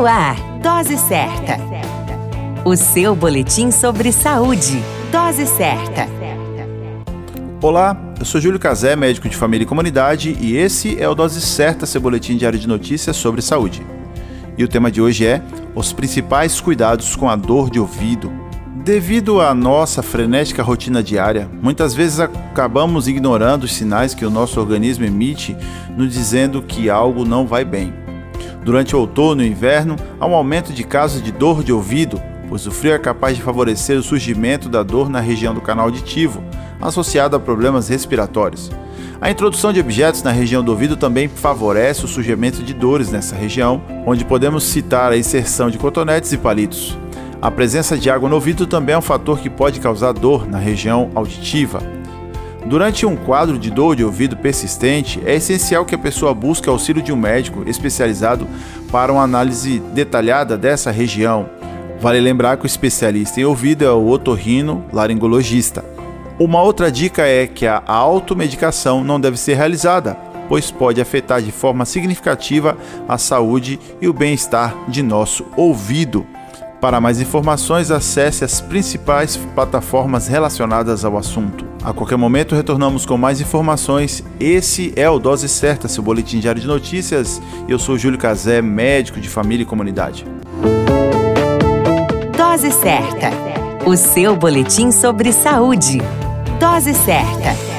No ar, Dose Certa. O seu boletim sobre saúde. Dose Certa. Olá, eu sou Júlio Cazé, médico de família e comunidade, e esse é o Dose Certa, seu boletim diário de notícias sobre saúde. E o tema de hoje é os principais cuidados com a dor de ouvido. Devido à nossa frenética rotina diária, muitas vezes acabamos ignorando os sinais que o nosso organismo emite, nos dizendo que algo não vai bem. Durante o outono e inverno, há um aumento de casos de dor de ouvido, pois o frio é capaz de favorecer o surgimento da dor na região do canal auditivo, associado a problemas respiratórios. A introdução de objetos na região do ouvido também favorece o surgimento de dores nessa região, onde podemos citar a inserção de cotonetes e palitos. A presença de água no ouvido também é um fator que pode causar dor na região auditiva. Durante um quadro de dor de ouvido persistente, é essencial que a pessoa busque auxílio de um médico especializado para uma análise detalhada dessa região. Vale lembrar que o especialista em ouvido é o otorrino laringologista. Uma outra dica é que a automedicação não deve ser realizada, pois pode afetar de forma significativa a saúde e o bem-estar de nosso ouvido. Para mais informações, acesse as principais plataformas relacionadas ao assunto. A qualquer momento retornamos com mais informações. Esse é o Dose Certa, seu boletim diário de notícias. Eu sou Júlio Cazé, médico de família e comunidade. Dose Certa, o seu boletim sobre saúde. Dose Certa.